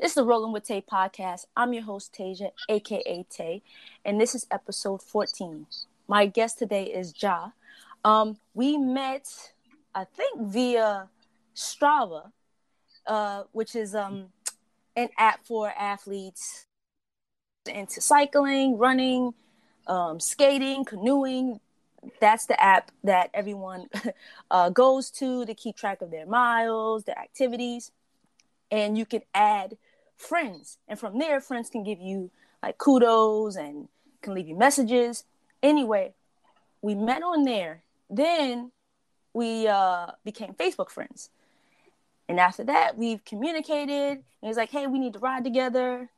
This is the Rolling with Tay podcast. I'm your host, Tasia, aka Tay, and this is episode 14. My guest today is Ja. Um, we met, I think, via Strava, uh, which is um, an app for athletes into cycling, running, um, skating, canoeing. That's the app that everyone uh, goes to to keep track of their miles, their activities and you can add friends. And from there friends can give you like kudos and can leave you messages. Anyway we met on there. Then we uh, became facebook friends. And after that we've communicated. And he's like hey we need to ride together.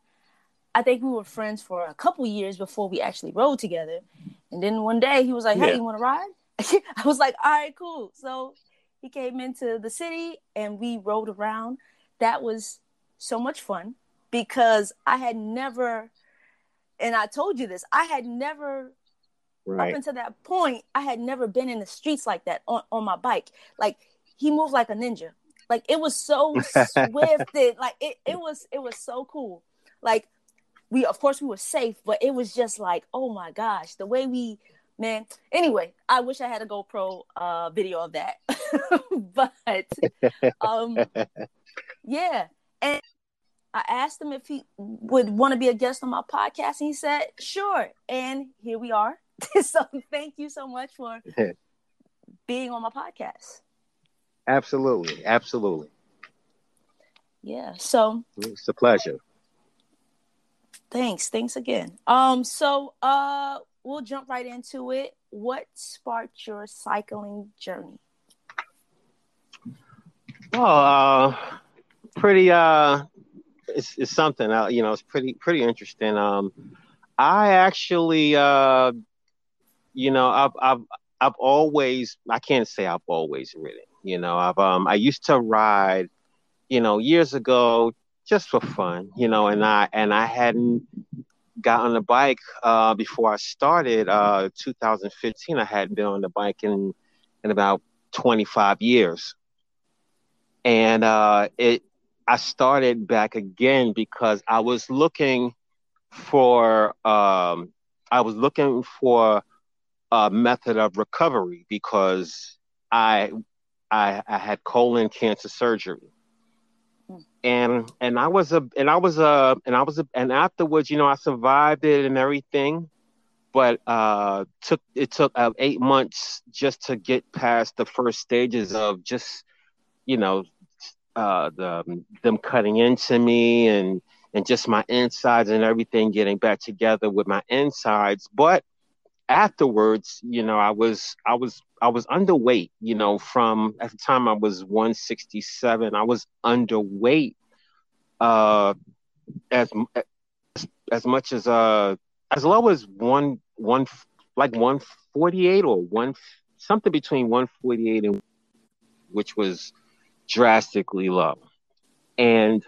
I think we were friends for a couple years before we actually rode together. And then one day he was like hey yeah. you want to ride? I was like all right cool. So he came into the city and we rode around. That was so much fun because I had never, and I told you this, I had never, right. up until that point, I had never been in the streets like that on, on my bike. Like he moved like a ninja. Like it was so swift. It, like it, it was, it was so cool. Like we, of course, we were safe, but it was just like, oh my gosh, the way we, man. Anyway, I wish I had a GoPro uh, video of that, but um, yeah. And I asked him if he would want to be a guest on my podcast, and he said, sure. And here we are. so thank you so much for being on my podcast. Absolutely. Absolutely. Yeah. So it's a pleasure. Thanks. Thanks again. Um, so uh we'll jump right into it. What sparked your cycling journey? Well, uh pretty uh it's, it's something uh, you know it's pretty pretty interesting. Um i actually uh you know i've i've i've always i can't say i've always ridden you know i've um i used to ride you know years ago just for fun you know and i and i hadn't got on the bike uh before i started uh 2015 i hadn't been on the bike in in about 25 years. And uh it I started back again because I was looking for um, I was looking for a method of recovery because I I, I had colon cancer surgery. Hmm. And and I was a and I was a and I was a and afterwards, you know, I survived it and everything, but uh, took it took uh, eight months just to get past the first stages of just you know uh, the them cutting into me and and just my insides and everything getting back together with my insides. But afterwards, you know, I was I was I was underweight. You know, from at the time I was 167. I was underweight. Uh, as as much as uh as low as one one like 148 or one something between 148 and which was drastically low. And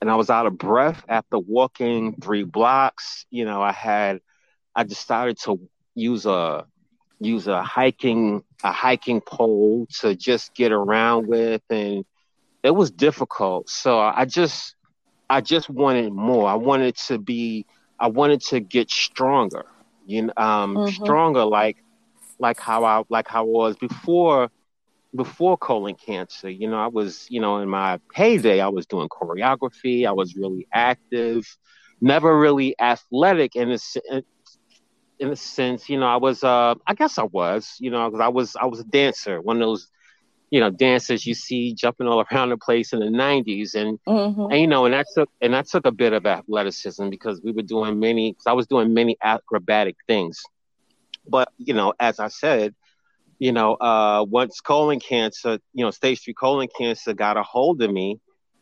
and I was out of breath after walking three blocks. You know, I had I decided to use a use a hiking a hiking pole to just get around with and it was difficult. So I just I just wanted more. I wanted to be I wanted to get stronger. You know, um mm-hmm. stronger like like how I like how I was before before colon cancer, you know, I was, you know, in my heyday, I was doing choreography. I was really active, never really athletic in a, in a sense. You know, I was, uh, I guess I was, you know, because I was, I was a dancer, one of those, you know, dancers you see jumping all around the place in the '90s, and mm-hmm. and you know, and that took and that took a bit of athleticism because we were doing many, because I was doing many acrobatic things. But you know, as I said, you know, uh, once colon cancer, you know, stage three colon cancer got a hold of me,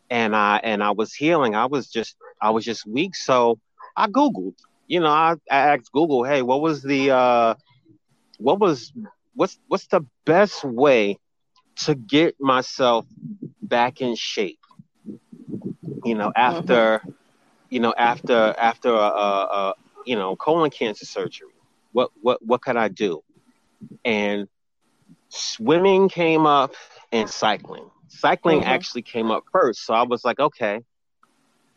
and I and I was healing. I was just I was just weak. So I googled. You know, I, I asked Google, hey, what was the uh, what was what's what's the best way to get myself back in shape? You know, after mm-hmm. you know after after a, a, a you know colon cancer surgery, what what what could I do? And swimming came up and cycling. Cycling mm-hmm. actually came up first. So I was like, okay,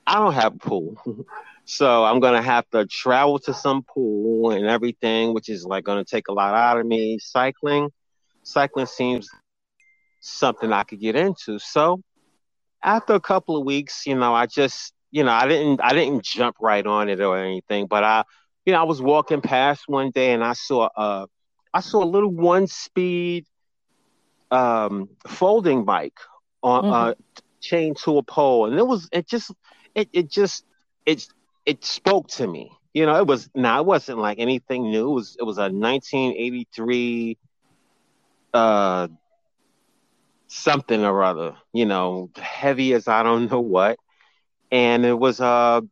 I don't have a pool. so I'm gonna have to travel to some pool and everything, which is like gonna take a lot out of me. Cycling, cycling seems something I could get into. So after a couple of weeks, you know, I just, you know, I didn't, I didn't jump right on it or anything, but I, you know, I was walking past one day and I saw, uh, I saw a little one speed, um, folding bike on, mm-hmm. uh, chained to a pole, and it was, it just, it, it just, it, it spoke to me. You know, it was now nah, it wasn't like anything new. It was it was a 1983 uh something or other, you know, heavy as I don't know what. And it was uh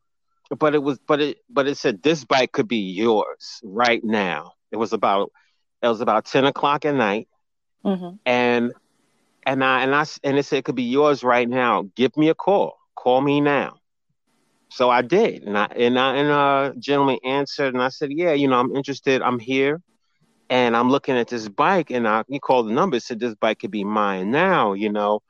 but it was but it but it said this bike could be yours right now. It was about it was about 10 o'clock at night. Mm-hmm. And and I and I and it said it could be yours right now. Give me a call. Call me now. So I did, and I and I and a gentleman answered, and I said, "Yeah, you know, I'm interested. I'm here and I'm looking at this bike, and I he called the number, said this bike could be mine now, you know.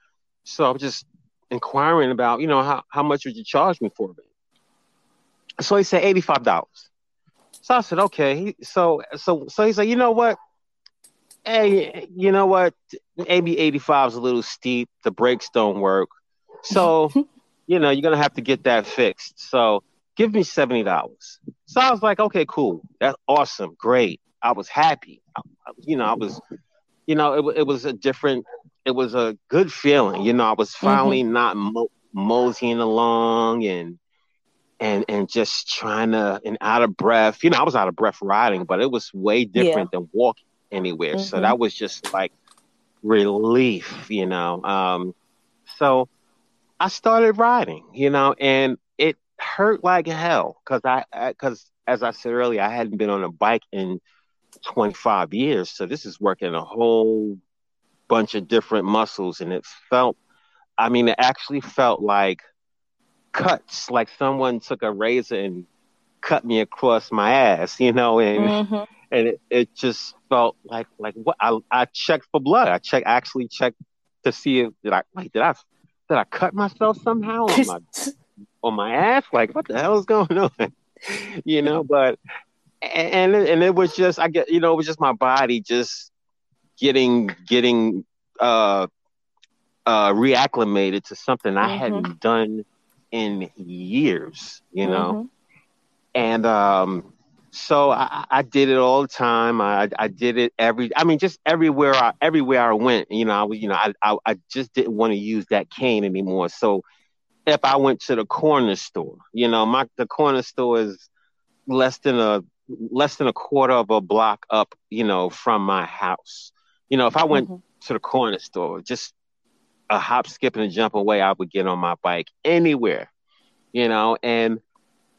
So I'm just inquiring about, you know, how, how much would you charge me for it? So he said eighty five dollars. So I said, okay. So so so he's like, you know what? Hey, you know what? Maybe eighty five is a little steep. The brakes don't work. So, you know, you're gonna have to get that fixed. So give me seventy dollars. So I was like, okay, cool. That's awesome, great. I was happy. I, you know, I was, you know, it, it was a different, it was a good feeling. You know, I was finally mm-hmm. not mo- moseying along and and and just trying to and out of breath. You know, I was out of breath riding, but it was way different yeah. than walking anywhere. Mm-hmm. So that was just like relief. You know, um, so I started riding. You know, and it hurt like hell because I because as I said earlier, I hadn't been on a bike in 25 years. So this is working a whole bunch of different muscles. And it felt, I mean, it actually felt like cuts, like someone took a razor and cut me across my ass, you know, and mm-hmm. and it, it just felt like like what I I checked for blood. I checked actually checked to see if did I like did I did I cut myself somehow on my on my ass? Like what the hell is going on? you know, but and and it was just I get you know it was just my body just getting getting uh uh reacclimated to something mm-hmm. I hadn't done in years, you know. Mm-hmm. And um so I, I, did it all the time. I, I did it every. I mean, just everywhere I everywhere I went. You know, I was. You know, I, I, I just didn't want to use that cane anymore. So if I went to the corner store, you know, my the corner store is less than a less than a quarter of a block up, you know, from my house. You know, if I went mm-hmm. to the corner store, just a hop, skip, and a jump away, I would get on my bike anywhere, you know, and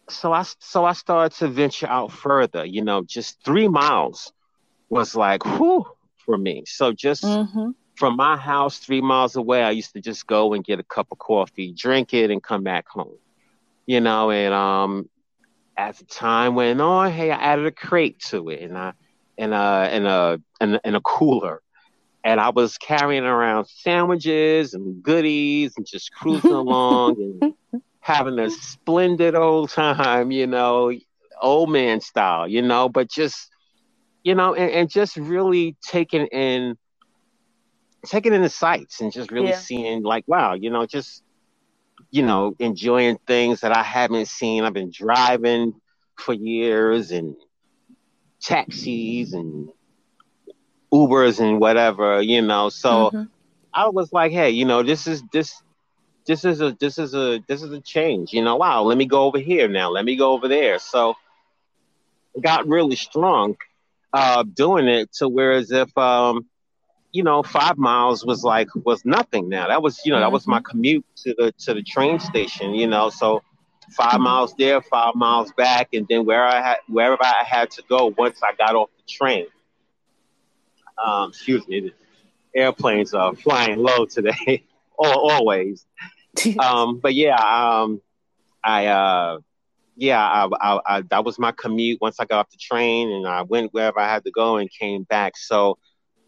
so I so I started to venture out further, you know, just three miles was like whew for me. So just mm-hmm. from my house three miles away, I used to just go and get a cup of coffee, drink it, and come back home. You know, and um as time went on, hey, I added a crate to it and I and a and a and, and a cooler. And I was carrying around sandwiches and goodies and just cruising along and having a splendid old time, you know, old man style, you know, but just you know, and, and just really taking in taking in the sights and just really yeah. seeing like, wow, you know, just you know, enjoying things that I haven't seen. I've been driving for years and taxis and Ubers and whatever, you know. So mm-hmm. I was like, hey, you know, this is this this is a this is a this is a change, you know. Wow, let me go over here now. Let me go over there. So it got really strong uh doing it to whereas if um you know, five miles was like was nothing now. That was, you know, that was my mm-hmm. commute to the to the train station, you know. So five miles there, five miles back, and then where I had wherever I had to go once I got off the train. Um, excuse me, the airplanes are flying low today, always. um, but yeah, um, I uh, yeah, I, I, I, that was my commute once I got off the train, and I went wherever I had to go and came back. So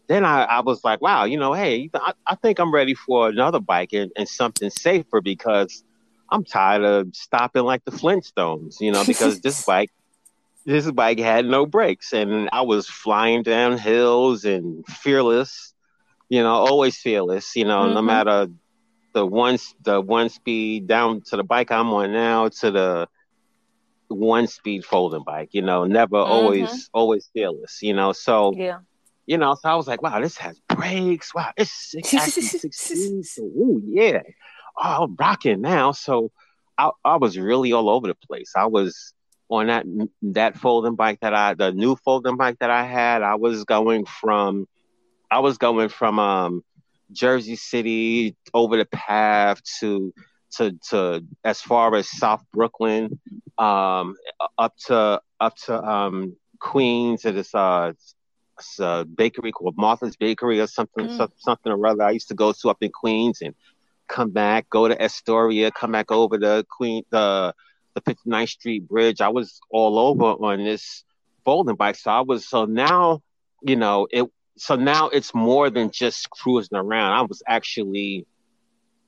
then I, I was like, wow, you know, hey, I, I think I'm ready for another bike and, and something safer because I'm tired of stopping like the Flintstones, you know, because this bike this bike had no brakes and I was flying down hills and fearless, you know, always fearless, you know, mm-hmm. no matter the one the one speed down to the bike I'm on now to the one speed folding bike, you know, never mm-hmm. always always fearless, you know. So yeah. You know, so I was like, wow, this has brakes. Wow, it's six, sixteen. So, ooh, yeah. Oh, I'm rocking now. So I, I was really all over the place. I was on that that folding bike that I the new folding bike that I had, I was going from I was going from um Jersey City over the path to to to as far as South Brooklyn, um up to up to um Queens at this uh, this, uh bakery called Martha's Bakery or something mm. something or other I used to go to up in Queens and come back, go to Astoria, come back over to Queen the the 59th Street Bridge. I was all over on this folding bike. So I was so now, you know, it so now it's more than just cruising around. I was actually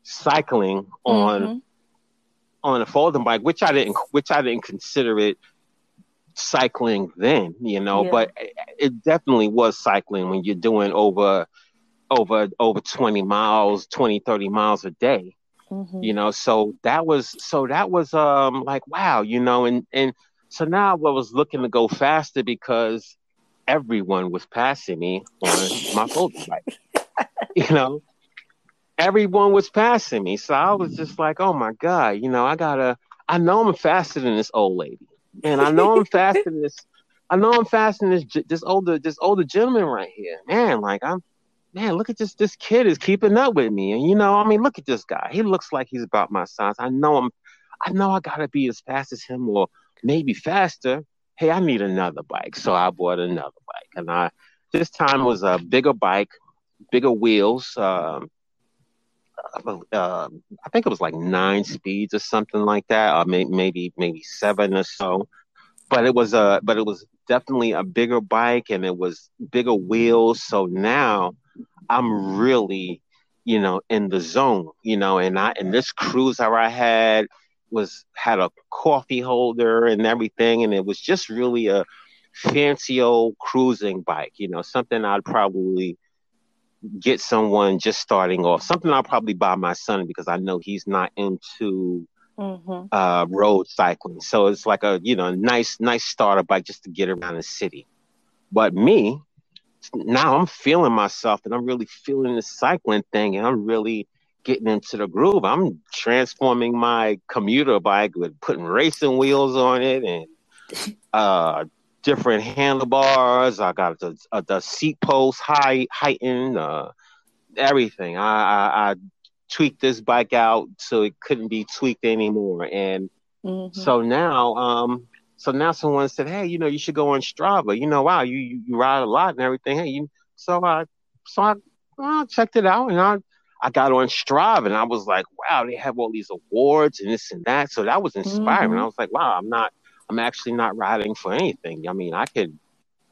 cycling on mm-hmm. on a folding bike, which I didn't which I didn't consider it cycling then, you know, yeah. but it definitely was cycling when you're doing over over over 20 miles, 20 30 miles a day. Mm-hmm. You know, so that was so that was um like wow, you know, and and so now I was looking to go faster because everyone was passing me on my folding bike. you know, everyone was passing me, so I was just like, oh my god, you know, I gotta. I know I'm faster than this old lady, and I know I'm faster than this. I know I'm faster than this this older this older gentleman right here, man. Like I'm man, look at this this kid is keeping up with me. And you know, I mean, look at this guy. He looks like he's about my size. I know I'm I know I gotta be as fast as him or maybe faster. Hey, I need another bike. So I bought another bike. And I this time was a bigger bike, bigger wheels. Um, uh, uh, I think it was like nine speeds or something like that, or may, maybe maybe seven or so. But it was a but it was definitely a bigger bike and it was bigger wheels. So now I'm really, you know, in the zone, you know, and I and this cruiser I had was had a coffee holder and everything, and it was just really a fancy old cruising bike, you know, something I'd probably get someone just starting off, something I'll probably buy my son because I know he's not into mm-hmm. uh, road cycling. So it's like a you know nice nice starter bike just to get around the city. But me, now I'm feeling myself and I'm really feeling the cycling thing and I'm really getting into the groove. I'm transforming my commuter bike with putting racing wheels on it and uh, different handlebars. I got the, uh, the seat post high heightened, uh, everything. I, I, I, tweaked this bike out so it couldn't be tweaked anymore. And mm-hmm. so now um, so now someone said, "Hey, you know, you should go on Strava. You know, wow, you you, you ride a lot and everything. Hey, you." So I so I, I checked it out and I I got on Strava and I was like, "Wow, they have all these awards and this and that." So that was inspiring. Mm-hmm. I was like, "Wow, I'm not. I'm actually not riding for anything. I mean, I could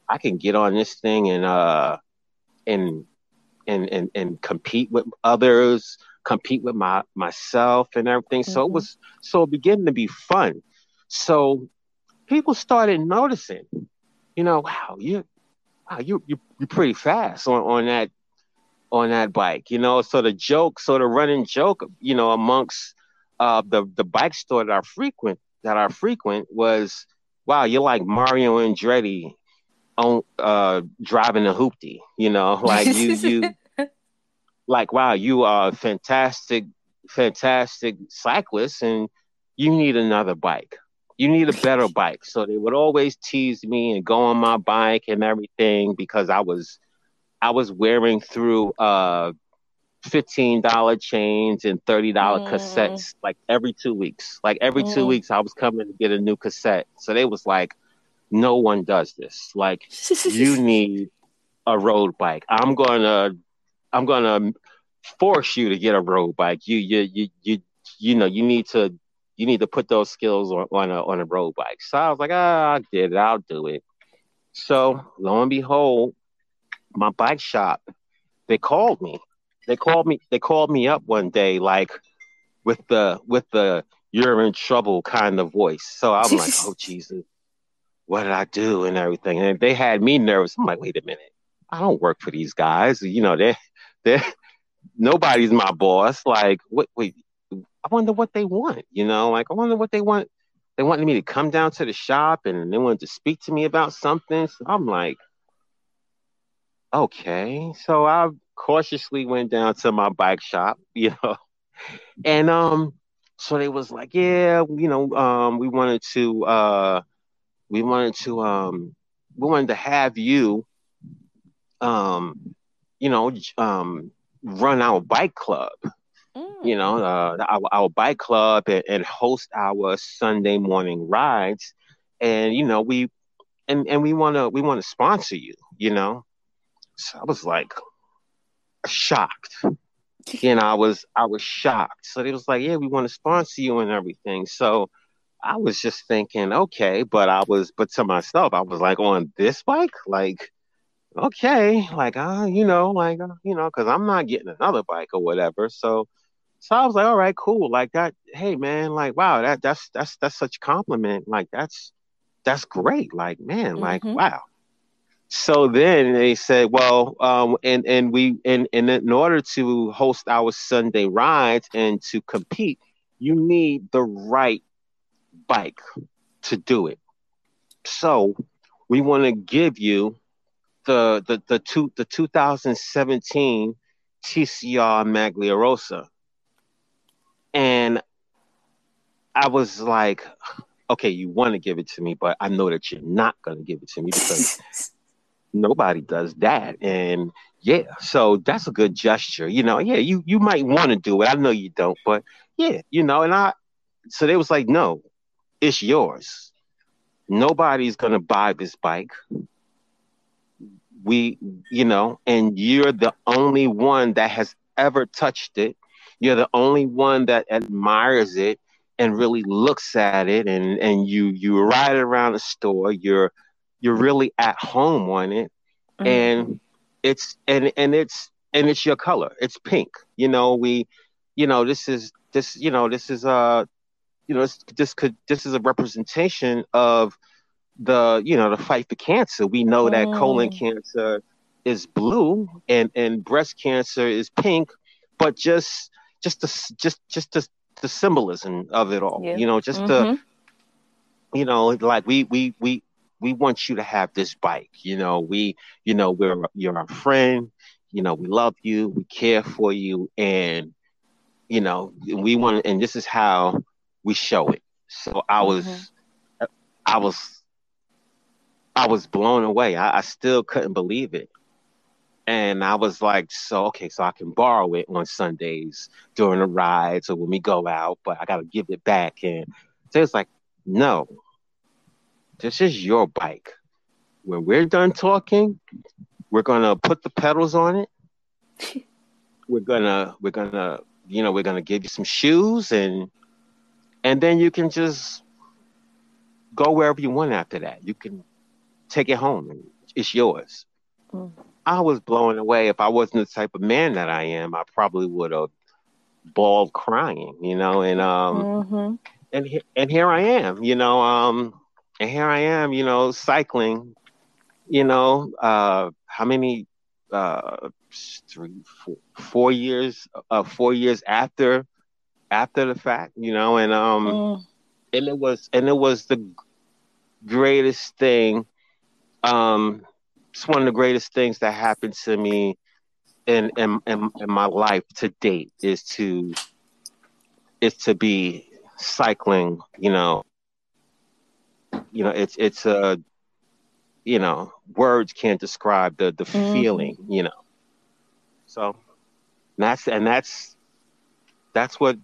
I can get on this thing and uh and and and and compete with others." compete with my myself and everything. Mm-hmm. So it mm-hmm. was so it began to be fun. So people started noticing, you know, wow, you, wow, you, you, you're pretty fast on, on that, on that bike, you know. So the joke, so the running joke, you know, amongst uh, the the bike store that I frequent, that I frequent was, wow, you're like Mario Andretti on uh, driving a hoopty, you know, like you you, like wow, you are a fantastic, fantastic cyclist, and you need another bike you need a better bike. So they would always tease me and go on my bike and everything because I was I was wearing through uh fifteen dollar chains and thirty dollar mm. cassettes like every two weeks. Like every mm. two weeks I was coming to get a new cassette. So they was like, No one does this. Like you need a road bike. I'm gonna I'm gonna force you to get a road bike. You you you you you know you need to you need to put those skills on, on a on a road bike. So I was like, ah, I did it, I'll do it. So lo and behold, my bike shop, they called me. They called me. They called me up one day, like with the with the you're in trouble kind of voice. So I'm like, oh Jesus, what did I do and everything? And they had me nervous. I'm like, wait a minute, I don't work for these guys. You know, they they nobody's my boss. Like, what? Wait, I wonder what they want. You know, like I wonder what they want. They wanted me to come down to the shop and they wanted to speak to me about something. So I'm like, okay. So I cautiously went down to my bike shop, you know, and um, so they was like, yeah, you know, um, we wanted to, uh, we wanted to, um, we wanted to have you, um, you know, um, run our bike club. You know, uh, our, our bike club and, and, host our Sunday morning rides. And, you know, we, and, and we want to, we want to sponsor you, you know? So I was like shocked. you know, I was, I was shocked. So they was like, yeah, we want to sponsor you and everything. So I was just thinking, okay, but I was, but to myself, I was like on this bike, like, okay, like, uh, you know, like, uh, you know, because I'm not getting another bike or whatever. So so I was like, all right, cool. Like that, hey man, like wow, that that's that's that's such a compliment. Like that's that's great. Like, man, mm-hmm. like wow. So then they said, well, um, and and we and, and in order to host our Sunday rides and to compete, you need the right bike to do it. So we want to give you the the the two the 2017 TCR Maglia Rosa. And I was like, okay, you want to give it to me, but I know that you're not going to give it to me because nobody does that. And yeah, so that's a good gesture. You know, yeah, you you might want to do it. I know you don't, but yeah, you know, and I so they was like, no, it's yours. Nobody's gonna buy this bike. We, you know, and you're the only one that has ever touched it you're the only one that admires it and really looks at it and and you you ride it around the store you're you're really at home on it mm-hmm. and it's and and it's and it's your color it's pink you know we you know this is this you know this is uh you know this, this could this is a representation of the you know the fight for cancer we know mm. that colon mm. cancer is blue and and breast cancer is pink but just just the just just the, the symbolism of it all. Yeah. You know, just mm-hmm. the you know, like we we we we want you to have this bike. You know, we you know we're you're our friend. You know, we love you, we care for you, and you know we want. And this is how we show it. So I was, mm-hmm. I was, I was blown away. I, I still couldn't believe it. And I was like, so okay, so I can borrow it on Sundays during the rides or when we go out, but I gotta give it back. And so it's like, no, this is your bike. When we're done talking, we're gonna put the pedals on it. we're gonna we're gonna you know we're gonna give you some shoes and and then you can just go wherever you want after that. You can take it home it's yours. Mm. I was blown away. If I wasn't the type of man that I am, I probably would have bawled crying, you know, and um mm-hmm. and and here I am, you know, um and here I am, you know, cycling, you know, uh how many uh three four, four years uh four years after after the fact, you know, and um mm. and it was and it was the greatest thing um it's one of the greatest things that happened to me in in, in, in my life to date is to is to be cycling you know. You know it's it's a you know words can't describe the the mm. feeling you know. So that's and that's that's what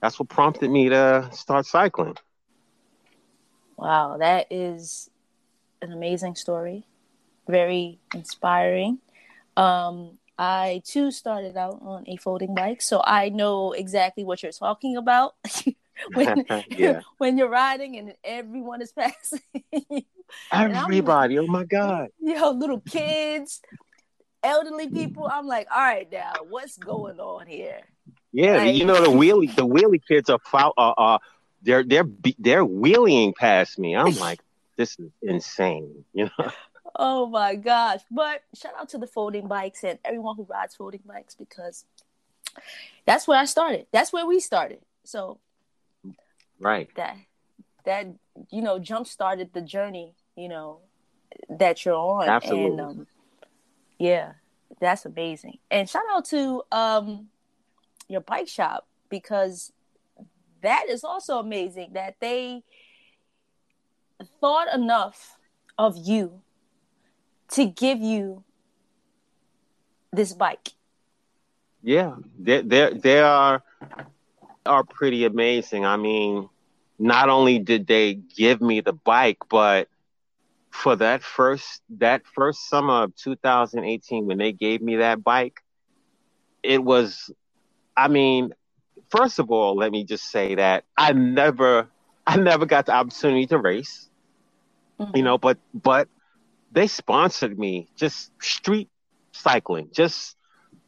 that's what prompted me to start cycling. Wow that is an amazing story very inspiring. Um, I too started out on a folding bike, so I know exactly what you're talking about. when when you're riding and everyone is passing. Everybody, oh my god! Yo, little kids, elderly people. I'm like, all right, now what's going on here? Yeah, like, you know the wheelie the wheelie kids are, are are they're they're they're wheeling past me. I'm like, this is insane, you know. Oh my gosh! But shout out to the folding bikes and everyone who rides folding bikes because that's where I started. That's where we started. So, right. That that you know jump started the journey. You know that you're on. Absolutely. And, um, yeah, that's amazing. And shout out to um, your bike shop because that is also amazing that they thought enough of you to give you this bike. Yeah, they they they are are pretty amazing. I mean, not only did they give me the bike, but for that first that first summer of 2018 when they gave me that bike, it was I mean, first of all, let me just say that I never I never got the opportunity to race. Mm-hmm. You know, but but they sponsored me just street cycling, just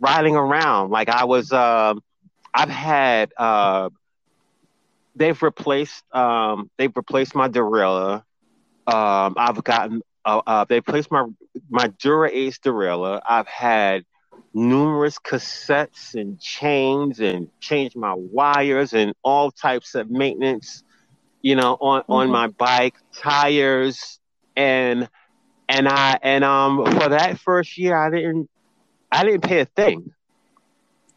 riding around. Like I was uh, I've had uh, they've replaced um, they've replaced my derailleur. Um, I've gotten uh, uh, they replaced my my Dura Ace derailleur. I've had numerous cassettes and chains and changed my wires and all types of maintenance, you know, on, mm-hmm. on my bike, tires, and and I and um for that first year I didn't I didn't pay a thing.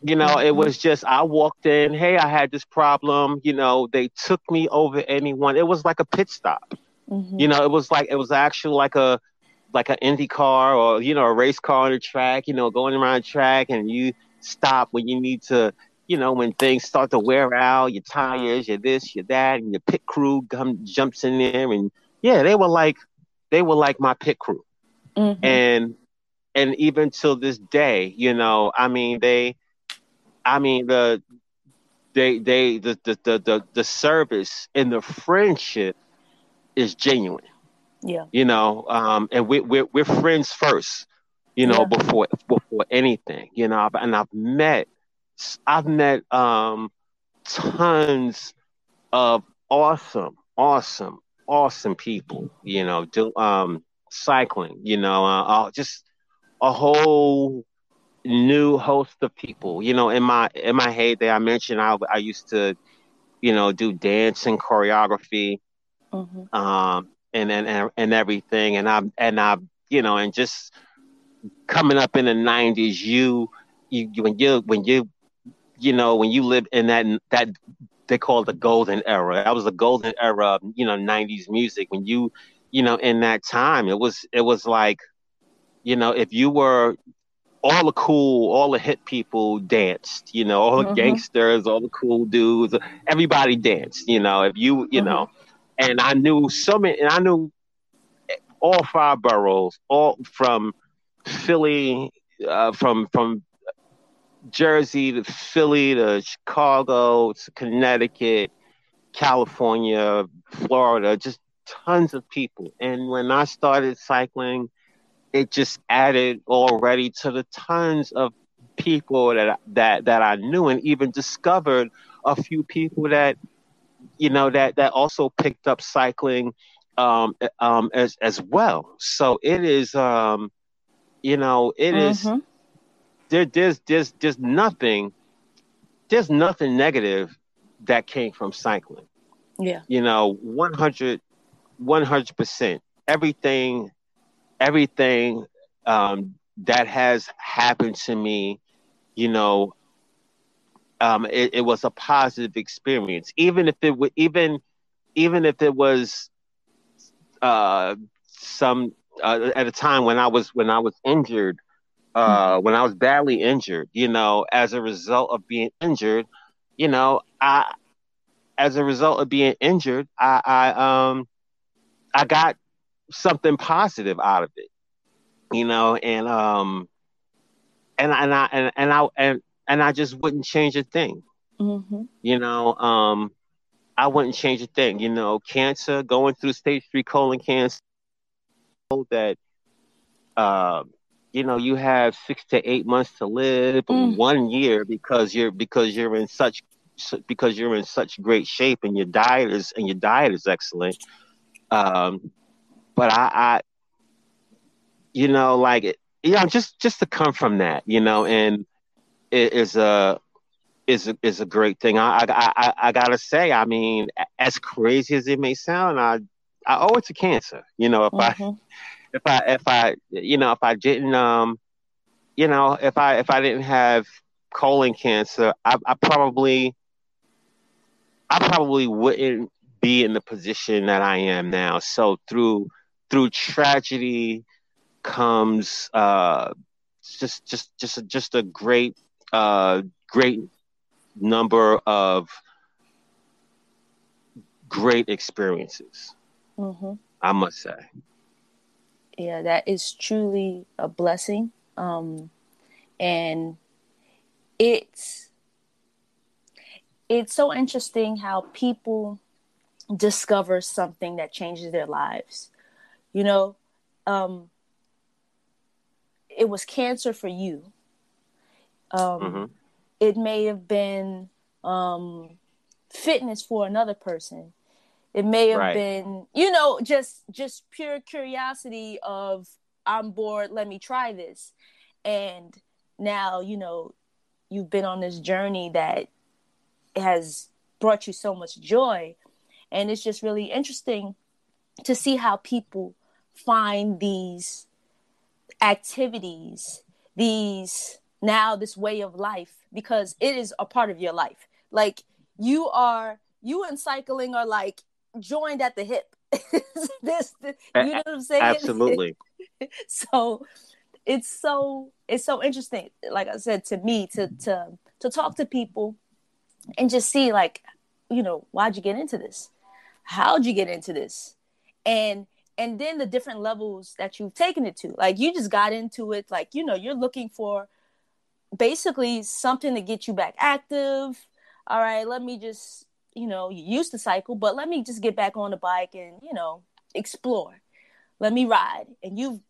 You know, mm-hmm. it was just I walked in, hey, I had this problem, you know, they took me over anyone. It was like a pit stop. Mm-hmm. You know, it was like it was actually like a like an Indy car or you know a race car on the track. You know, going around the track and you stop when you need to. You know, when things start to wear out, your tires, your this, your that, and your pit crew come, jumps in there, and yeah, they were like, they were like my pit crew, mm-hmm. and and even till this day, you know, I mean, they, I mean the, they they the the the the, the service and the friendship is genuine. Yeah. You know, um, and we, we're we're friends first. You know, yeah. before before anything. You know, and I've met I've met um, tons of awesome, awesome, awesome people. You know, do um, cycling. You know, uh, just a whole new host of people. You know, in my in my heyday, I mentioned I I used to, you know, do dance and choreography. Mm-hmm. Um, and and and everything, and I and I you know, and just coming up in the '90s, you you when you when you you know when you live in that that they call it the golden era. That was the golden era of you know '90s music. When you you know in that time, it was it was like you know if you were all the cool, all the hit people danced, you know, all the mm-hmm. gangsters, all the cool dudes, everybody danced, you know. If you, you mm-hmm. know, and I knew so many, and I knew all five boroughs, all from Philly, uh, from from Jersey to Philly to Chicago to Connecticut, California, Florida, just tons of people. And when I started cycling, it just added already to the tons of people that that that I knew, and even discovered a few people that you know that that also picked up cycling um, um, as as well. So it is, um, you know, it mm-hmm. is. There, there's there's there's nothing, there's nothing negative that came from cycling. Yeah. You know, 100 percent everything, everything um, that has happened to me, you know, um, it, it, was a positive experience, even if it would, even even if it was uh, some uh, at a time when I was when I was injured, uh, when I was badly injured, you know, as a result of being injured, you know, I as a result of being injured, I, I um I got something positive out of it, you know, and um and and I and, and I and and I just wouldn't change a thing. Mm-hmm. You know, um, I wouldn't change a thing. You know, cancer, going through stage three colon cancer, that, uh, you know, you have six to eight months to live, mm. one year because you're because you're in such because you're in such great shape and your diet is and your diet is excellent. Um, but I, I, you know, like it, yeah, just just to come from that, you know, and it is a is a, is a great thing. I, I I I gotta say, I mean, as crazy as it may sound, I I owe it to cancer. You know, if mm-hmm. I if I if I you know if I didn't um you know if I if I didn't have colon cancer, I, I probably I probably wouldn't be in the position that I am now. So through through tragedy comes uh just just just just a great uh great number of great experiences. Mm-hmm. I must say. Yeah, that is truly a blessing. Um, and it's it's so interesting how people discover something that changes their lives. You know, um, it was cancer for you. Um, mm-hmm. It may have been um, fitness for another person. It may have right. been, you know, just just pure curiosity of I'm bored, let me try this. And now, you know, you've been on this journey that has brought you so much joy. And it's just really interesting to see how people find these activities, these now this way of life because it is a part of your life. Like you are you and cycling are like joined at the hip. this, this, you know what I'm saying? Absolutely. so it's so it's so interesting. Like I said to me to to to talk to people and just see like you know why'd you get into this? How'd you get into this? And and then the different levels that you've taken it to. Like you just got into it. Like you know you're looking for basically something to get you back active. All right, let me just you know, you used to cycle, but let me just get back on the bike and, you know, explore. Let me ride. And you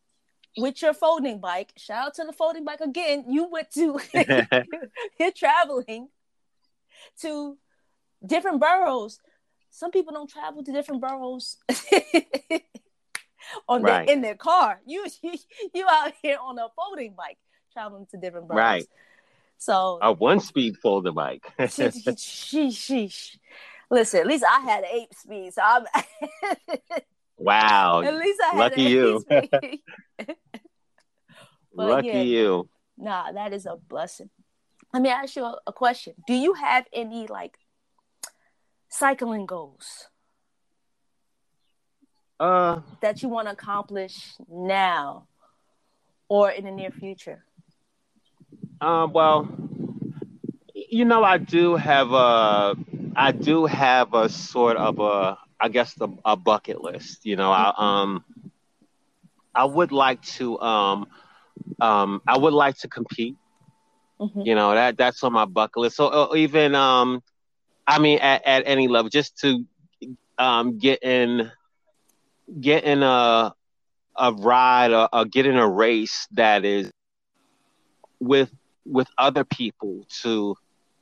with your folding bike, shout out to the folding bike again. You went to you're traveling to different boroughs. Some people don't travel to different boroughs on right. in their car. You, you you out here on a folding bike traveling to different boroughs. Right. So a one speed folder bike. sheesh, sheesh. Listen, at least I had eight speed, so I'm. wow. At least I had lucky you. lucky yeah, you. Nah, that is a blessing. Let me ask you a, a question. Do you have any like cycling goals? Uh, that you want to accomplish now or in the near future? Um, well, you know, I do have a, I do have a sort of a, I guess the, a bucket list. You know, I um, I would like to um, um, I would like to compete. Mm-hmm. You know that that's on my bucket list. So uh, even um, I mean, at, at any level, just to um, get in, get in a a ride or, or get in a race that is with with other people to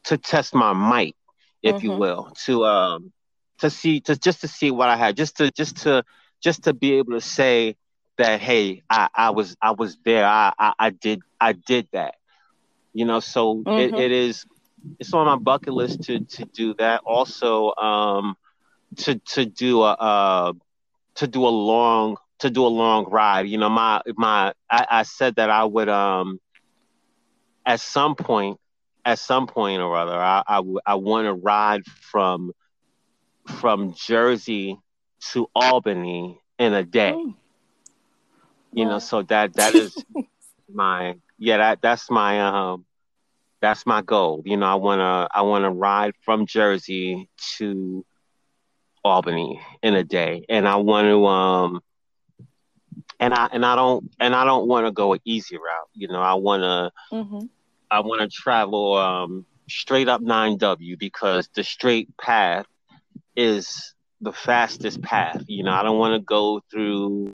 to test my might, if mm-hmm. you will, to um to see to just to see what I had, just to just to just to be able to say that hey, I, I was I was there, I, I, I did I did that. You know, so mm-hmm. it, it is it's on my bucket list to to do that. Also, um to to do a uh to do a long to do a long ride. You know, my my I, I said that I would um at some point, at some point or other, I I, I want to ride from from Jersey to Albany in a day. Oh. You know, so that that is my yeah that that's my um that's my goal. You know, I wanna I wanna ride from Jersey to Albany in a day, and I want to um and I and I don't and I don't want to go an easy route. You know, I want to mm-hmm. I want to travel um, straight up 9W because the straight path is the fastest path. You know, I don't want to go through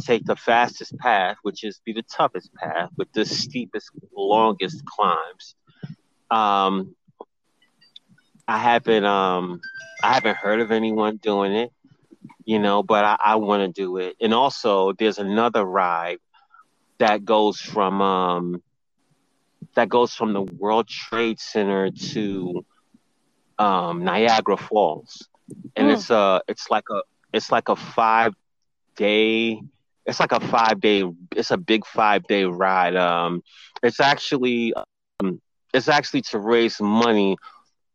take the fastest path, which is be the toughest path with the steepest, longest climbs. Um, I haven't um I haven't heard of anyone doing it, you know, but I, I want to do it. And also, there's another ride that goes from um that goes from the World Trade Center to um, Niagara Falls, and mm. it's a it's like a it's like a five day it's like a five day it's a big five day ride. Um, it's actually um, it's actually to raise money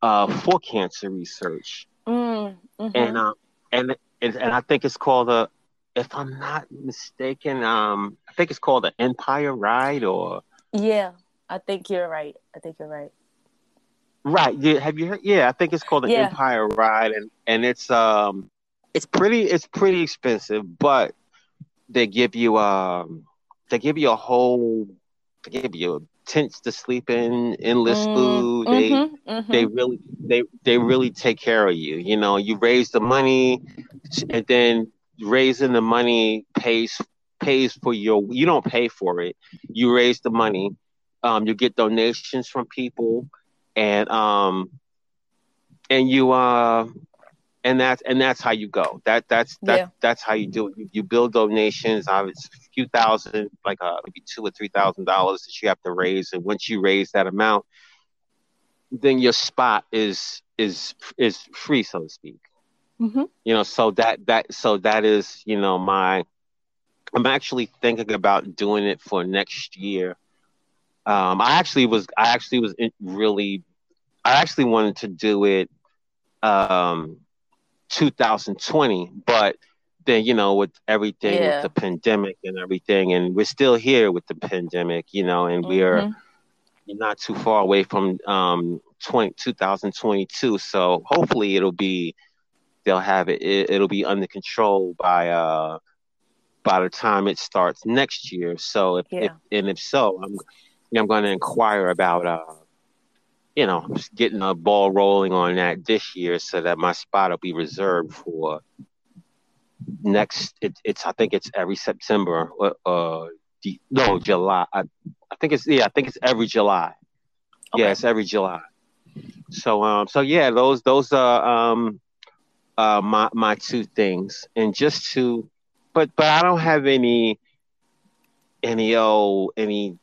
uh, for cancer research, mm, mm-hmm. and uh, and and I think it's called a if I'm not mistaken, um, I think it's called the Empire Ride or yeah, I think you're right. I think you're right. Right. Yeah. Have you heard? Yeah, I think it's called the yeah. Empire Ride, and and it's um, it's pretty it's pretty expensive, but they give you um, they give you a whole, they give you tents to sleep in, endless mm, food. They mm-hmm, mm-hmm. they really they they really take care of you. You know, you raise the money, and then raising the money pays pays for your. You don't pay for it. You raise the money. Um, you get donations from people and um and you uh and that's and that's how you go. That that's that yeah. that's how you do it. You, you build donations. Uh, it's a few thousand, like uh, maybe two or three thousand dollars that you have to raise, and once you raise that amount, then your spot is is is free, so to speak. Mm-hmm. You know, so that that so that is you know my. I'm actually thinking about doing it for next year. Um, I actually was I actually was really I actually wanted to do it um 2020, but then you know with everything yeah. with the pandemic and everything, and we're still here with the pandemic, you know, and mm-hmm. we're not too far away from um 20, 2022. So hopefully it'll be they'll have it, it will be under control by uh by the time it starts next year. So if, yeah. if and if so, I'm I'm going to inquire about uh you know, getting a ball rolling on that this year so that my spot will be reserved for next. It, it's I think it's every September. Uh, uh no July. I, I think it's yeah. I think it's every July. Okay. Yeah, it's every July. So um, so yeah, those those are um, uh, my my two things, and just to, but but I don't have any any oh any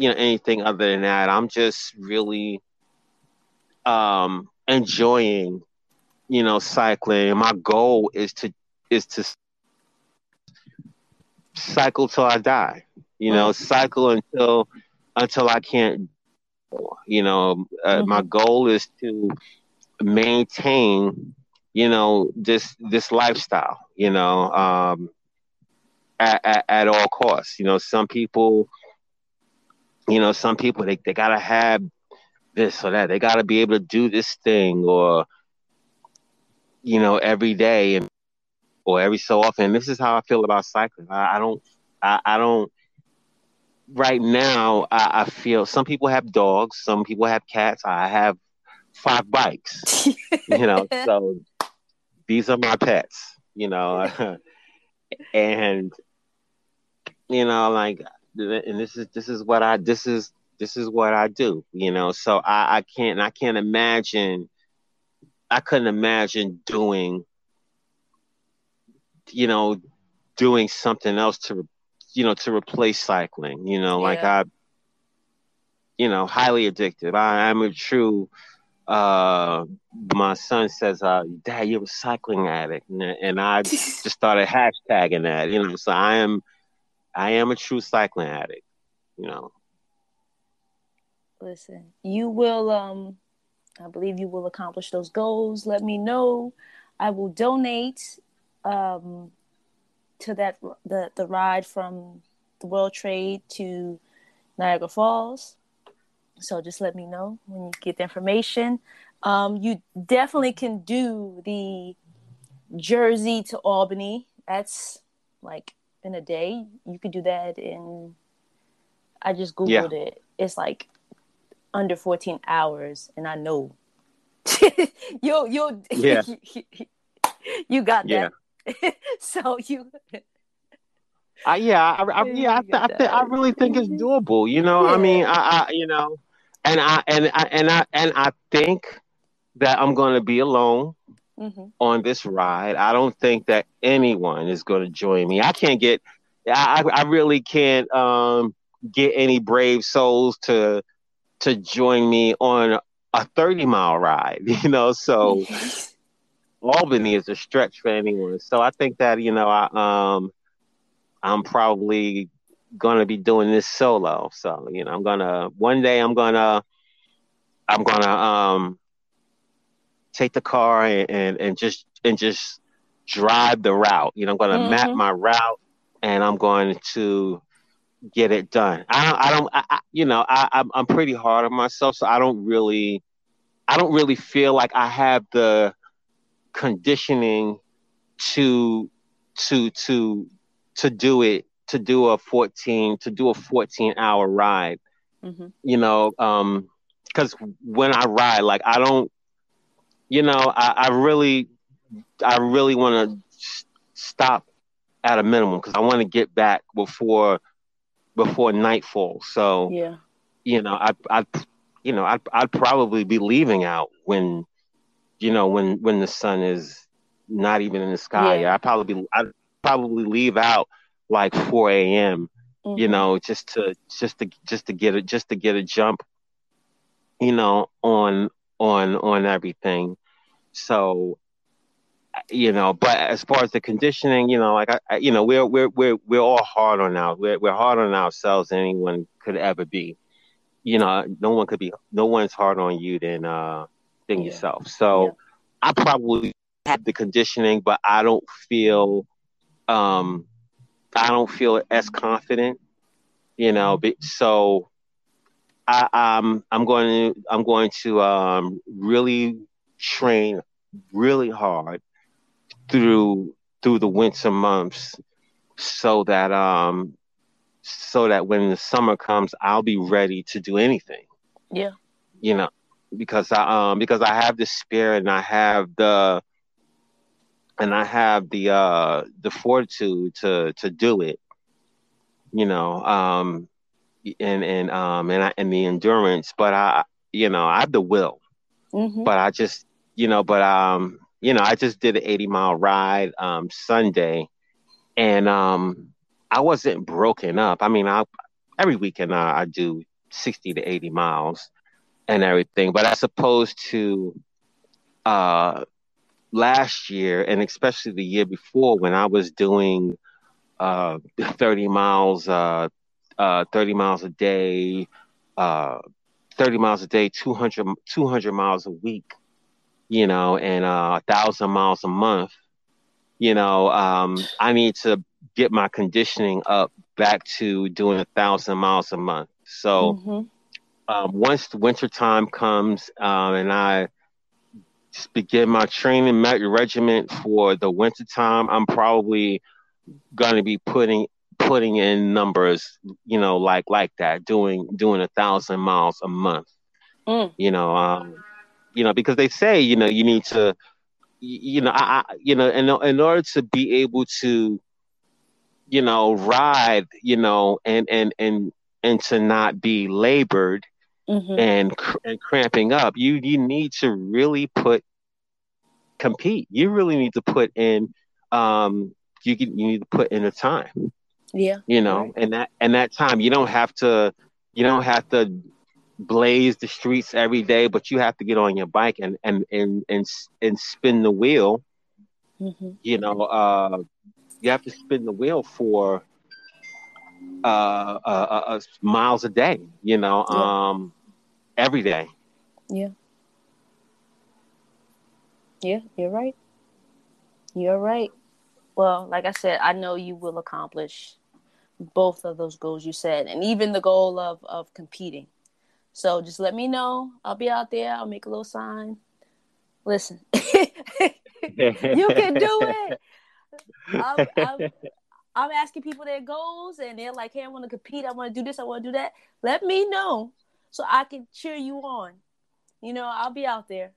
you know anything other than that. I'm just really um, enjoying, you know, cycling. My goal is to is to cycle till I die. You know, mm-hmm. cycle until until I can't. You know, uh, mm-hmm. my goal is to maintain, you know, this this lifestyle. You know, um, at, at, at all costs. You know, some people, you know, some people they, they gotta have this or that. They got to be able to do this thing or, you know, every day and or every so often. This is how I feel about cycling. I, I don't, I, I, don't. Right now, I, I, feel some people have dogs, some people have cats. I have five bikes. you know, so these are my pets. You know, and you know, like, and this is this is what I this is this is what I do, you know. So I, I can't I can't imagine I couldn't imagine doing you know doing something else to you know to replace cycling, you know, yeah. like I you know, highly addictive. I, am a true uh my son says uh dad you're a cycling addict and, and I just started hashtagging that, you know. So I am I am a true cycling addict, you know listen, you will um I believe you will accomplish those goals. Let me know. I will donate um to that the the ride from the World Trade to Niagara Falls. So just let me know when you get the information. Um, you definitely can do the Jersey to Albany. That's like in a day. You could do that in. I just googled yeah. it. It's like under 14 hours and I know you you yeah. you got that. Yeah. so you uh, yeah, I, I, yeah, I, th- I, th- I really think it's doable. You know, yeah. I mean, I, I, you know, and I and I and I and I think that I'm going to be alone Mm-hmm. on this ride. I don't think that anyone is going to join me. I can't get, I, I really can't um, get any brave souls to to join me on a 30 mile ride. You know, so Albany is a stretch for anyone. So I think that you know, I um, I'm probably gonna be doing this solo. So you know, I'm gonna one day I'm gonna I'm gonna um take the car and, and, and just and just drive the route. You know, I'm going to map Mhm. my route and I'm going to get it done. I don't, I don't, I, I, you know, I, I'm, I'm pretty hard on myself, so I don't really, I don't really feel like I have the conditioning to, to, to, to do it, to do a 14, to do a 14 hour ride Mm-hmm. you know, um, because when I ride, like I don't, you know, I, I really, I really want to s- stop at a minimum because I want to get back before, before nightfall. So, Yeah. you know, I, I, you know, I'd, I'd probably be leaving out when, you know, when when the sun is not even in the sky. Yeah. I probably, I'd probably leave out like 4 a.m you Mhm. know, just to just to just to get it just to get a jump, you know, on on on everything. So, you know, but as far as the conditioning, you know, like I, I you know, we're we're we're we're all hard on our we're we're hard on ourselves than anyone could ever be. You know, no one could be no one's harder on you than uh than Yeah. yourself. So, Yeah. I probably have the conditioning, but I don't feel um I don't feel as confident, you know. Be, so I, I'm I'm going to I'm going to um, really train really hard through through the winter months, so that um so that when the summer comes, I'll be ready to do anything. Yeah. You know, because I um because I have the spirit and I have the and I have the uh the fortitude to to do it. You know, um and and um and I, and the endurance, but I you know, I have the will. Mm-hmm. But I just you know, but um you know, I just did an 80 mile ride um Sunday and um I wasn't broken up. I mean, I every weekend I, I do 60 to 80 miles and everything, but as opposed to uh last year and especially the year before when I was doing uh 30 miles uh uh 30 miles a day uh 30 miles a day 200 200 miles a week you know and uh, a thousand miles a month you know um I need to get my conditioning up back to doing a thousand miles a month so Mm-hmm. um, once the winter time comes um, and I just begin my training me- regimen for the winter time, I'm probably going to be putting putting in numbers, you know, like like that, doing doing a thousand miles a month. Mm. You know, um, you know, because they say, you know, you need to, you know, I, I you know, in in order to be able to, you know, ride, you know, and and and and to not be labored Mm-hmm. and cr- and cramping up you you need to really put compete you really need to put in um you can, you need to put in the time Yeah. you know Right. and that and that time you don't have to you don't have to blaze the streets every day but you have to get on your bike and and and and, and spin the wheel Mm-hmm. you know uh you have to spin the wheel for uh, uh, uh, uh miles a day you know Yeah. um every day Yeah. Yeah. You're right. You're right. Well, like I said, I know you will accomplish both of those goals you said, and even the goal of of competing. So just let me know. I'll be out there. I'll make a little sign. Listen, you can do it. I'm, I'm, I'm asking people their goals, and they're like, "Hey, I want to compete. I want to do this. I want to do that." Let me know so I can cheer you on. You know, I'll be out there.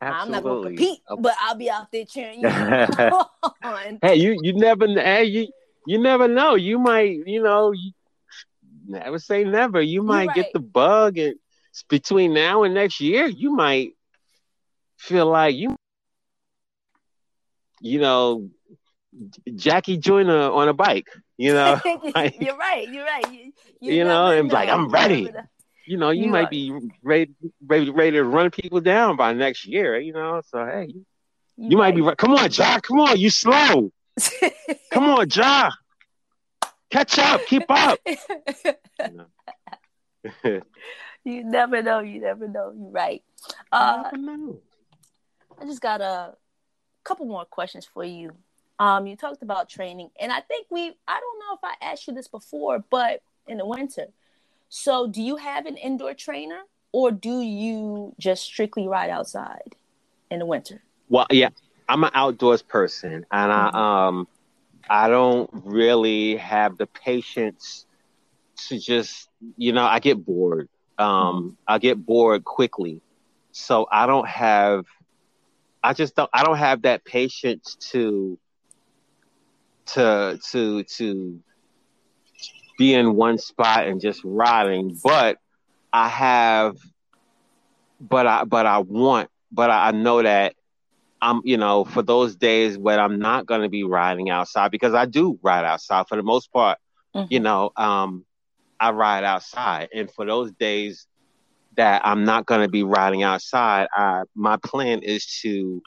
I'm not going to compete, but I'll be out there cheering you on. hey, you you never hey you you never know. You might you know you never say never. You might right. get the bug, and between now and next year, you might feel like you, you know, Jackie Joyner on a bike. You know, like, you're right. You're right. You, you, you know, and know. like I'm ready. You know, you, you might are. be ready, ready, ready to run people down by next year. You know, so hey, you, might be right. Come on, Jack. Come on, you slow. Come on, Ja. Catch up. Keep up. you never know. You never know. You're right. Uh, I just got a couple more questions for you. Um, you talked about training, and I think we, I don't know if I asked you this before, but in the winter. So, do you have an indoor trainer, or do you just strictly ride outside in the winter? Well, yeah, I'm an outdoors person, and mm-hmm. I um, I don't really have the patience to just, you know, I get bored. Um. I get bored quickly, so I don't have. I just don't. I don't have that patience to to to to be in one spot and just riding. But I have, but I but I want, but I know that I'm, you know, for those days when I'm not going to be riding outside because I do ride outside for the most part. Mm-hmm. You know, um, I ride outside, and for those days that I'm not going to be riding outside, I, my plan is to.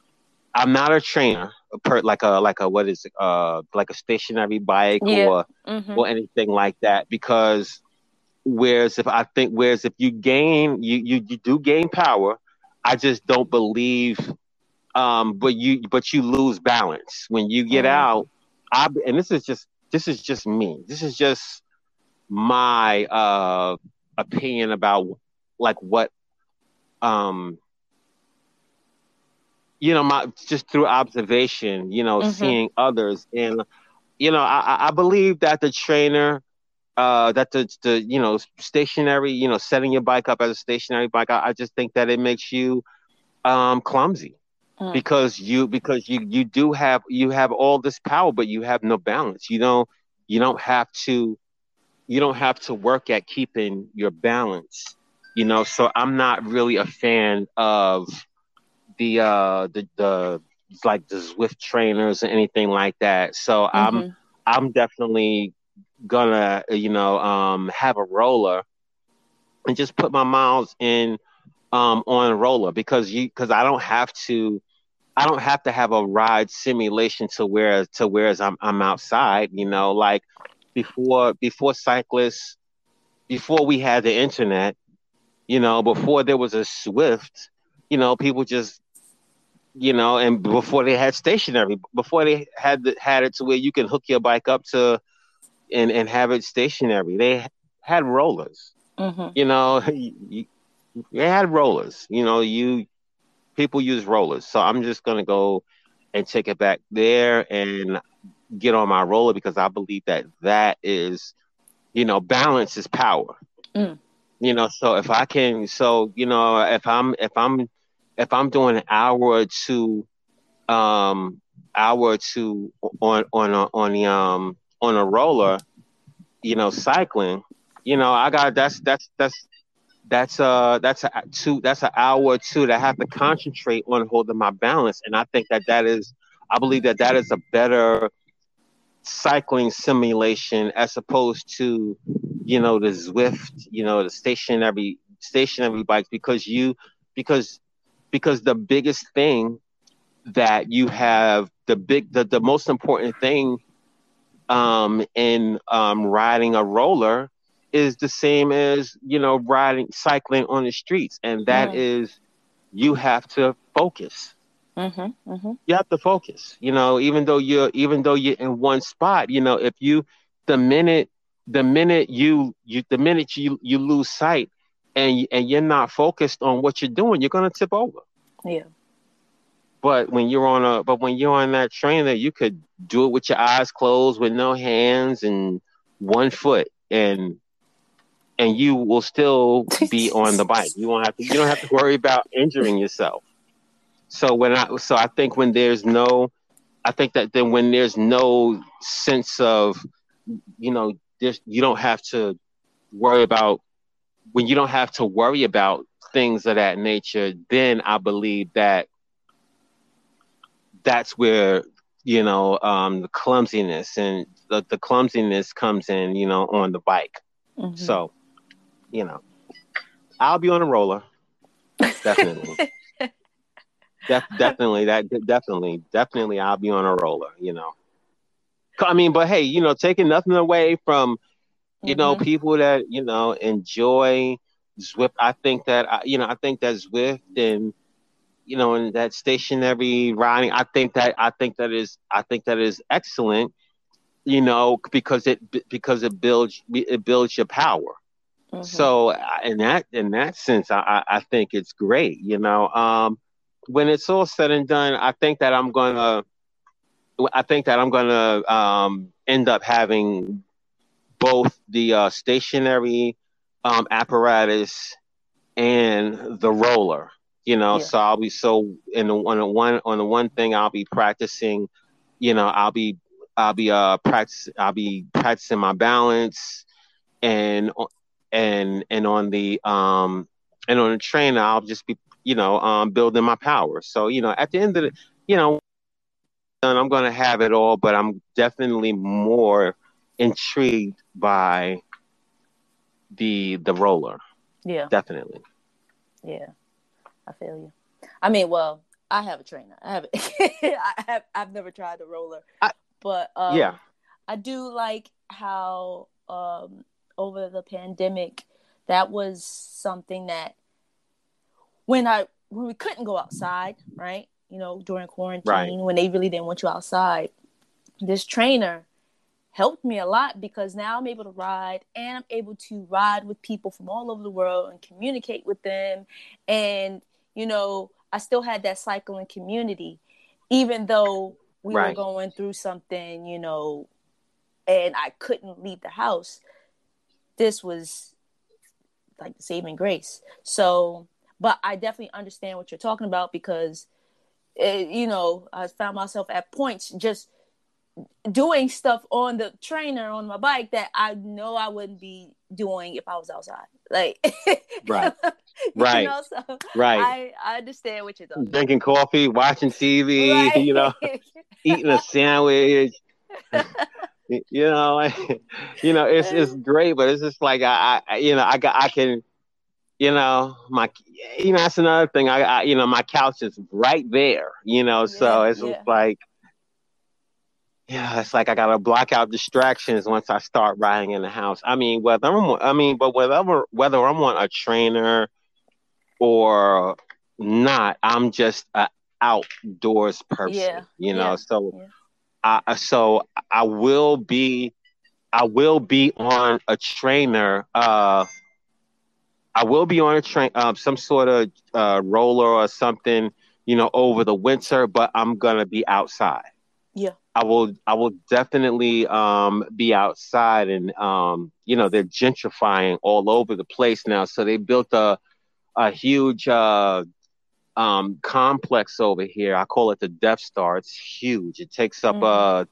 I'm not a trainer, per, like a like a what is it, uh like a stationary bike yeah. or mm-hmm. or anything like that because whereas if I think whereas if you gain you you, you do gain power, I just don't believe um but you but you lose balance when you get mm. out. I and this is just this is just me. This is just my uh opinion about like what um you know, my just through observation, you know, mm-hmm. seeing others, and you know, I, I believe that the trainer, uh, that the the you know stationary, you know, setting your bike up as a stationary bike, I, I just think that it makes you um, clumsy mm. because you because you you do have you have all this power, but you have no balance. You don't you don't have to you don't have to work at keeping your balance. You know, so I'm not really a fan of the uh the the like the Zwift trainers or anything like that. So mm-hmm. I'm I'm definitely gonna you know um have a roller and just put my miles in um on roller because you because I don't have to I don't have to have a ride simulation to where to whereas I'm I'm outside, you know, like before before cyclists before we had the internet, you know, before there was a Zwift, you know, people just you know, and before they had stationary, before they had the, had it to where you can hook your bike up to and and have it stationary, they had rollers. Mm-hmm. You know, you, they had rollers. You know, you people use rollers, so I'm just gonna go and take it back there and get on my roller because I believe that that is, you know, balance is power. Mm. You know, so if I can, so you know, if I'm if I'm if I'm doing an hour or two, um, hour or two on on a, on the um on a roller, you know, cycling, you know, I got that's that's that's that's a that's a two that's an hour or two that I have to concentrate on holding my balance, and I think that that is I believe that that is a better cycling simulation as opposed to you know the Zwift, you know the stationary stationary bikes because you because because the biggest thing that you have the big the, the most important thing um, in um, riding a roller is the same as you know riding cycling on the streets and that mm-hmm. is you have to focus mm-hmm, mm-hmm. you have to focus you know even though you're even though you're in one spot you know if you the minute the minute you you the minute you you lose sight and and you're not focused on what you're doing, you're gonna tip over. Yeah. But when you're on a but when you're on that train, trainer, you could do it with your eyes closed, with no hands and one foot, and and you will still be on the bike. You won't have to. You don't have to worry about injuring yourself. So when I so I think when there's no, I think that then when there's no sense of, you know, there's you don't have to worry about when you don't have to worry about things of that nature, then I believe that that's where you know um, the clumsiness and the, the clumsiness comes in, you know, on the bike. Mm-hmm. So, you know, I'll be on a roller, definitely. Def- definitely, that definitely, definitely, I'll be on a roller. You know, I mean, but hey, you know, taking nothing away from, you mm-hmm. know, people that you know enjoy Zwift. I think that you know, I think that Zwift and you know, and that stationary riding. I think that I think that is I think that is excellent. You know, because it because it builds it builds your power. Mm-hmm. So in that in that sense, I I think it's great. You know, um, when it's all said and done, I think that I'm gonna, I think that I'm gonna um, end up having both the uh, stationary um, apparatus and the roller. You know, yeah. so I'll be so in the, on the one on the one thing I'll be practicing. You know, I'll be I'll be uh practice I'll be practicing my balance and and and on the um and on the trainer I'll just be you know, um, building my power. So, you know, at the end of the, you know, I'm going to have it all, but I'm definitely more intrigued by the the roller. Yeah, definitely. Yeah, I feel you. I mean, well, I have a trainer. I have, I have, I've never tried the roller, I, but um, yeah, I do like how um, over the pandemic, that was something that when I when we couldn't go outside, right? You know, during quarantine, right. when they really didn't want you outside, this trainer helped me a lot because now I'm able to ride and I'm able to ride with people from all over the world and communicate with them. And, you know, I still had that cycling community, even though we right. were going through something, you know, and I couldn't leave the house. This was like the saving grace. So but I definitely understand what you're talking about because, it, you know, I found myself at points just doing stuff on the trainer on my bike that I know I wouldn't be doing if I was outside. Like, right, right, know, so right. I, I understand what you're doing. Drinking coffee, watching TV, right. you know, eating a sandwich. You know, you know, it's it's great, but it's just like I, I you know, I got I can you know my you know that's another thing I, I, you know my couch is right there you know so it's yeah. like yeah it's like i gotta block out distractions once i start riding in the house i mean whether i'm i mean but whether whether i'm on a trainer or not i'm just an outdoors person yeah. you know yeah. so i so i will be i will be on a trainer uh I will be on a train, um, some sort of uh, roller or something, you know, over the winter, but I'm gonna be outside. Yeah. I will. I will definitely um, be outside, and um, you know, they're gentrifying all over the place now. So they built a a huge uh, um, complex over here. I call it the Death Star. It's huge. It takes up mm.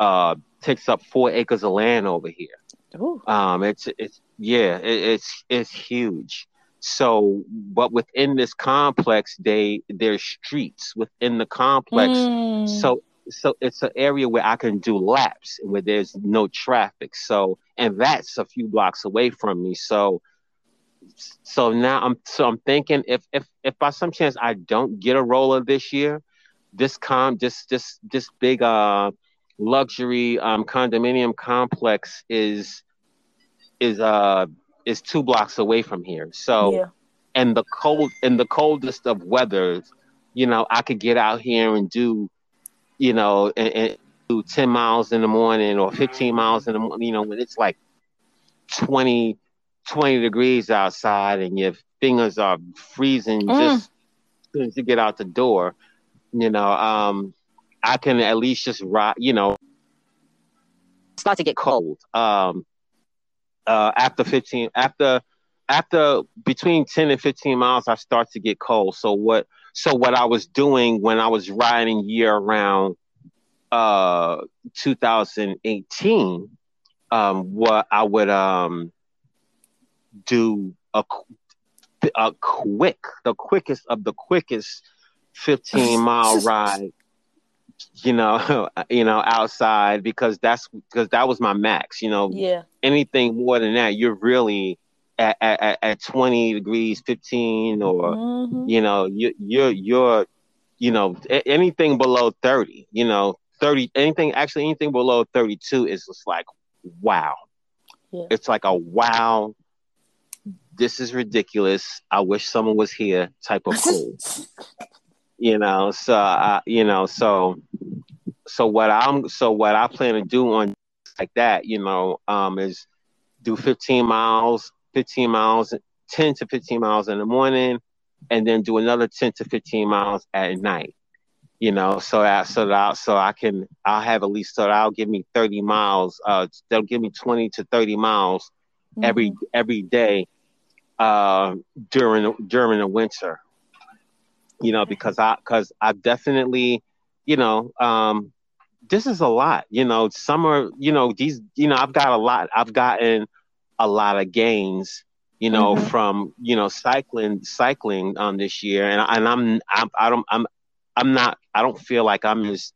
uh, uh, takes up four acres of land over here. Ooh. Um, it's it's yeah, it, it's it's huge. So, but within this complex, they there's streets within the complex. Mm. So so it's an area where I can do laps and where there's no traffic. So and that's a few blocks away from me. So so now I'm so I'm thinking if if if by some chance I don't get a roller this year, this com this this this big uh luxury um, condominium complex is is uh is two blocks away from here. So yeah. and the cold in the coldest of weathers, you know, I could get out here and do, you know, and, and do ten miles in the morning or fifteen miles in the morning, you know, when it's like 20, 20 degrees outside and your fingers are freezing mm. just as soon as you get out the door, you know, um, I can at least just ride, you know, start to get cold. Um, uh, after 15, after after between 10 and 15 miles, I start to get cold. So what? So what I was doing when I was riding year round, uh, 2018, um, what I would um do a a quick, the quickest of the quickest 15 mile ride you know, you know, outside because that's because that was my max. You know, Yeah. anything more than that, you're really at at, at 20 degrees, 15, or Mhm. you know, you you're you're you know anything below 30, you know, 30 anything actually anything below 32 is just like wow. Yeah. It's like a wow. This is ridiculous. I wish someone was here type of cool you know so I, you know so so what i'm so what i plan to do on like that you know um is do 15 miles 15 miles 10 to 15 miles in the morning and then do another 10 to 15 miles at night you know so that so that I, so i can i'll have at least so that'll give me 30 miles uh they'll give me 20 to 30 miles every Mhm. every day uh during during the winter you know because i because i definitely you know um this is a lot you know summer you know these you know i've got a lot i've gotten a lot of gains you know Mhm. from you know cycling cycling um this year and, and i'm i'm i don't i'm i'm not i don't feel like i'm as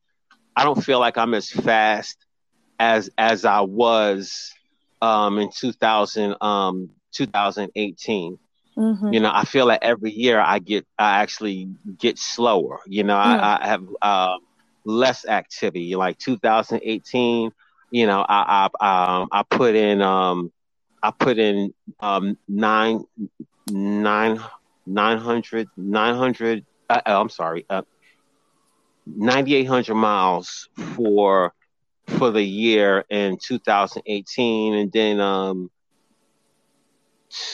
i don't feel like i'm as fast as as i was um in 2000 um 2018 Mhm. you know i feel like every year i get i actually get slower you know Mm. i, I have uh, less activity like 2018 you know i i um i put in um i put in um nine nine nine hundred nine hundred uh, uh, i'm sorry uh 9800 miles for for the year in 2018 and then um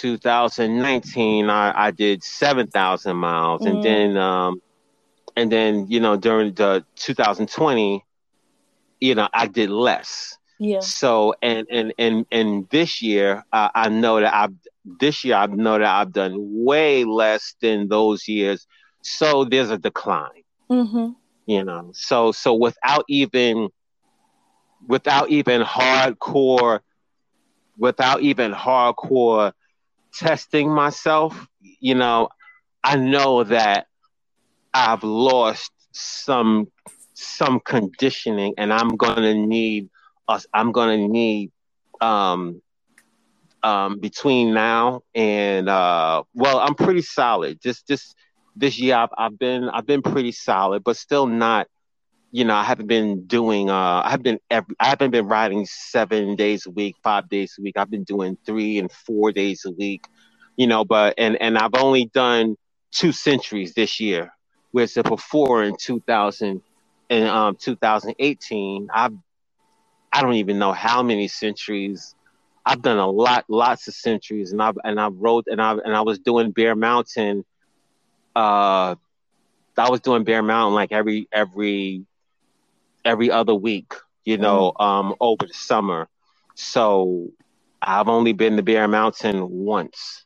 2019 I, I did 7,000 miles and Mm. then um and then you know during the 2020 you know I did less Yeah. so and and and and this year uh, I know that I've this year I know that I've done way less than those years so there's a decline Mhm. you know so so without even without even hardcore without even hardcore testing myself you know i know that i've lost some some conditioning and i'm gonna need us i'm gonna need um um between now and uh well i'm pretty solid. Just just this year I've, I've been i've been pretty solid but still not you know i haven't been doing uh i have been every i haven't been riding seven days a week five days a week. I've been doing three and four days a week you know but and and i've only done two centuries this year whereas before in 2000 and um 2018 i've i don't even know how many centuries. I've done a lot lots of centuries and i've and i've rode and i and i was doing bear mountain uh i was doing bear mountain like every every every other week you know um over the summer so i've only been to bear mountain once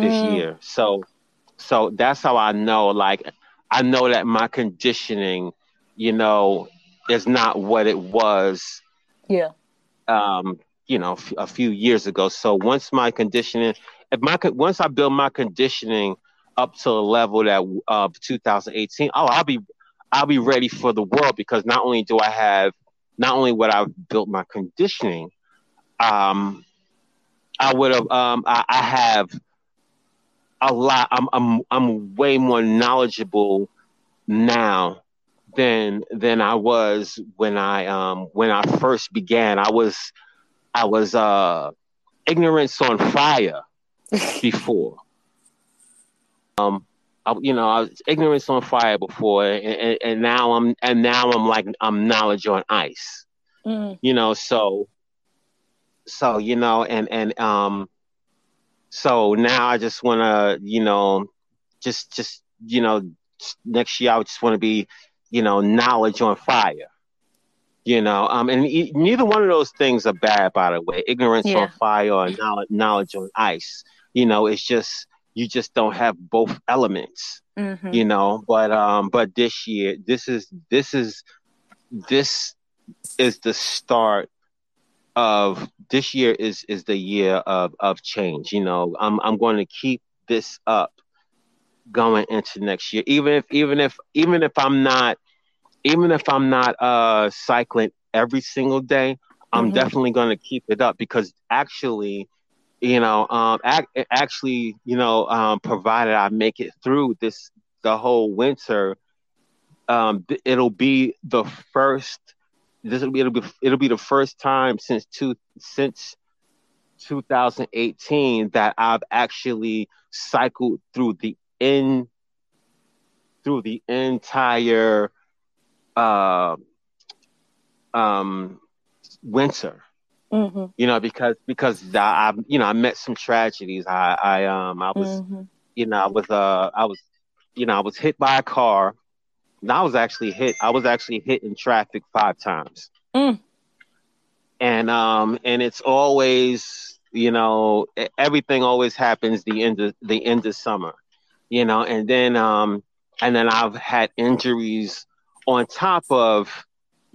this Mm. year. So so that's how I know like I know that my conditioning, you know, is not what it was Yeah. um, you know, f- a few years ago. So once my conditioning if my once I build my conditioning up to a level that of 2018, oh, I'll be I'll be ready for the world because not only do I have not only what I have built my conditioning, um, I would have um, I, I have a lot. I'm I'm I'm way more knowledgeable now than than I was when I um when I first began. I was I was uh ignorance on fire before. Um, I, you know, I was ignorance on fire before, and, and, and now I'm and now I'm like I'm knowledge on ice. Mm. You know, so so you know, and and um, so now I just want to you know, just just you know, next year I just want to be you know knowledge on fire. You know, um, and e- neither one of those things are bad, by the way. Ignorance Yeah. on fire or knowledge, knowledge on ice. You know, it's just you just don't have both elements. Mhm. You know, but um, but this year, this is this is this is the start of this year is is the year of of change. You know, I'm I'm going to keep this up going into next year, even if even if even if I'm not even if I'm not uh cycling every single day, I'm Mhm. definitely going to keep it up because actually, you know, um, ac- actually, you know, um, provided I make it through this the whole winter, um, it'll be the first. This will be it'll be it'll be the first time since two since 2018 that I've actually cycled through the in through the entire uh, um, winter. Mm-hmm. You know, because because I, I you know I met some tragedies. I I um I was Mm-hmm. you know I was uh I was you know I was hit by a car. And I was actually hit. I was actually hit in traffic five times. Mm. And um and it's always you know everything always happens the end of the end of summer, you know, and then um and then I've had injuries on top of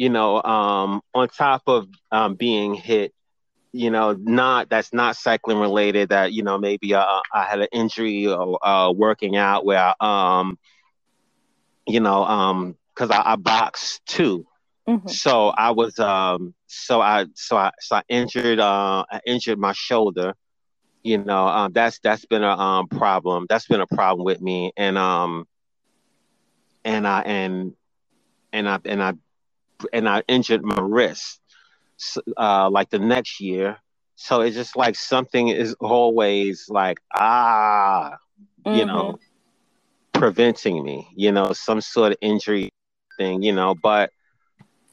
you know um on top of um being hit you know not that's not cycling related that you know maybe uh, I had an injury or uh, working out where um you know um because I, I boxed too Mm-hmm. so I was um so I so I so I injured uh I injured my shoulder. You know, um that's that's been a um problem. That's been a problem with me and um and I and and I and I and I injured my wrist uh like the next year. So it's just like something is always like ah, you know, preventing me, you know, some sort of injury thing, you know, but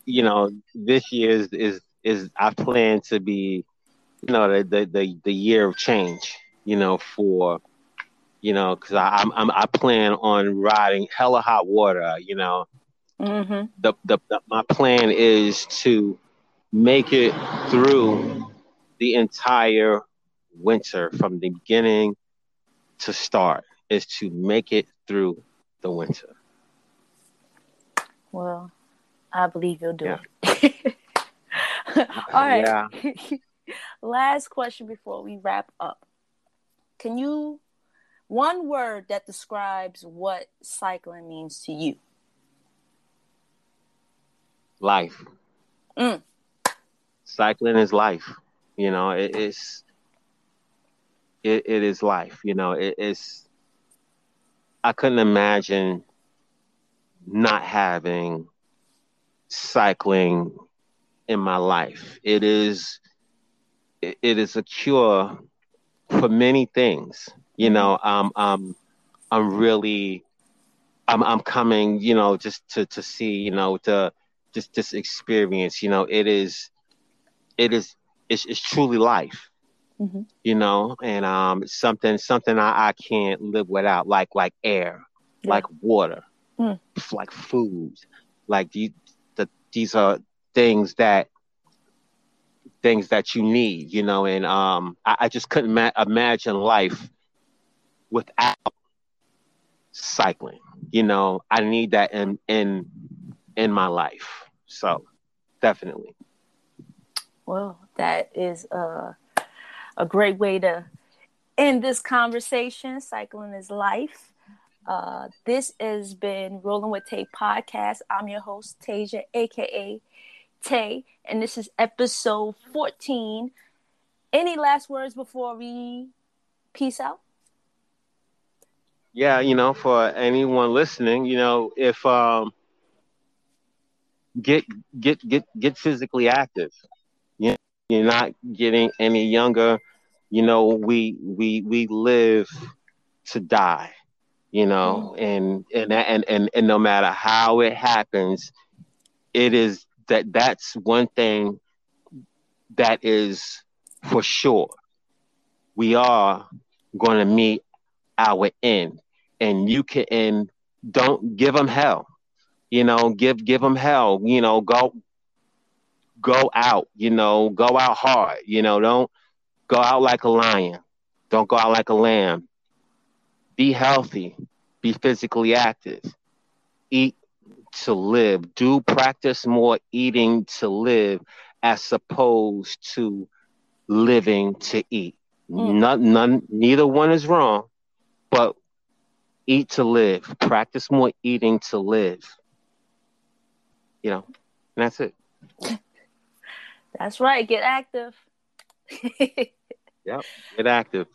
you know, this year is is, is I plan to be, you know, the the the, the year of change, you know, for you know, because I'm, I'm I plan on riding hella hot water, you know. Mm-hmm. The, the the my plan is to make it through the entire winter from the beginning to start is to make it through the winter. Well, I believe you'll do Yeah. it. All right. Yeah. Last question before we wrap up. Can you one word that describes what cycling means to you? Life. Mm. cycling is life you know it is it, it is life you know it is i couldn't imagine not having cycling in my life it is it, it is a cure for many things you know um um i'm really i'm i'm coming you know just to to see you know to just this experience you know it is it is it's, it's truly life Mhm. you know and um something something I, I can't live without like like air Yeah. like water Mm. like food like these the, these are things that things that you need you know and um i, I just couldn't ma- imagine life without cycling you know i need that in in in my life so definitely Well, that is a, a great way to end this conversation. Cycling is life. Uh, this has been Rolling with Tay podcast. I'm your host, Tasia, aka Tay, and this is episode 14. Any last words before we peace out? yeah, you know, for anyone listening, you know, if um get get get get physically active. You you're not getting any younger. You know, we we we live to die. You know, mm-hmm. and and and and and no matter how it happens, it is that that's one thing that is for sure. We are going to meet our end, and you can and don't give them hell. You know, give give them hell. You know, go go out. You know, go out hard. You know, don't go out like a lion. Don't go out like a lamb. Be healthy. Be physically active. Eat to live. Do practice more eating to live as opposed to living to eat. Mm. None, none, neither one is wrong, but eat to live. Practice more eating to live. You know, and that's it. That's right. Get active. yep. Get active.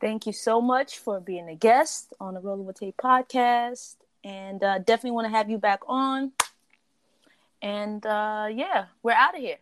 Thank you so much for being a guest on the Rolling with Tay podcast. And uh, definitely want to have you back on. And uh, yeah, we're out of here.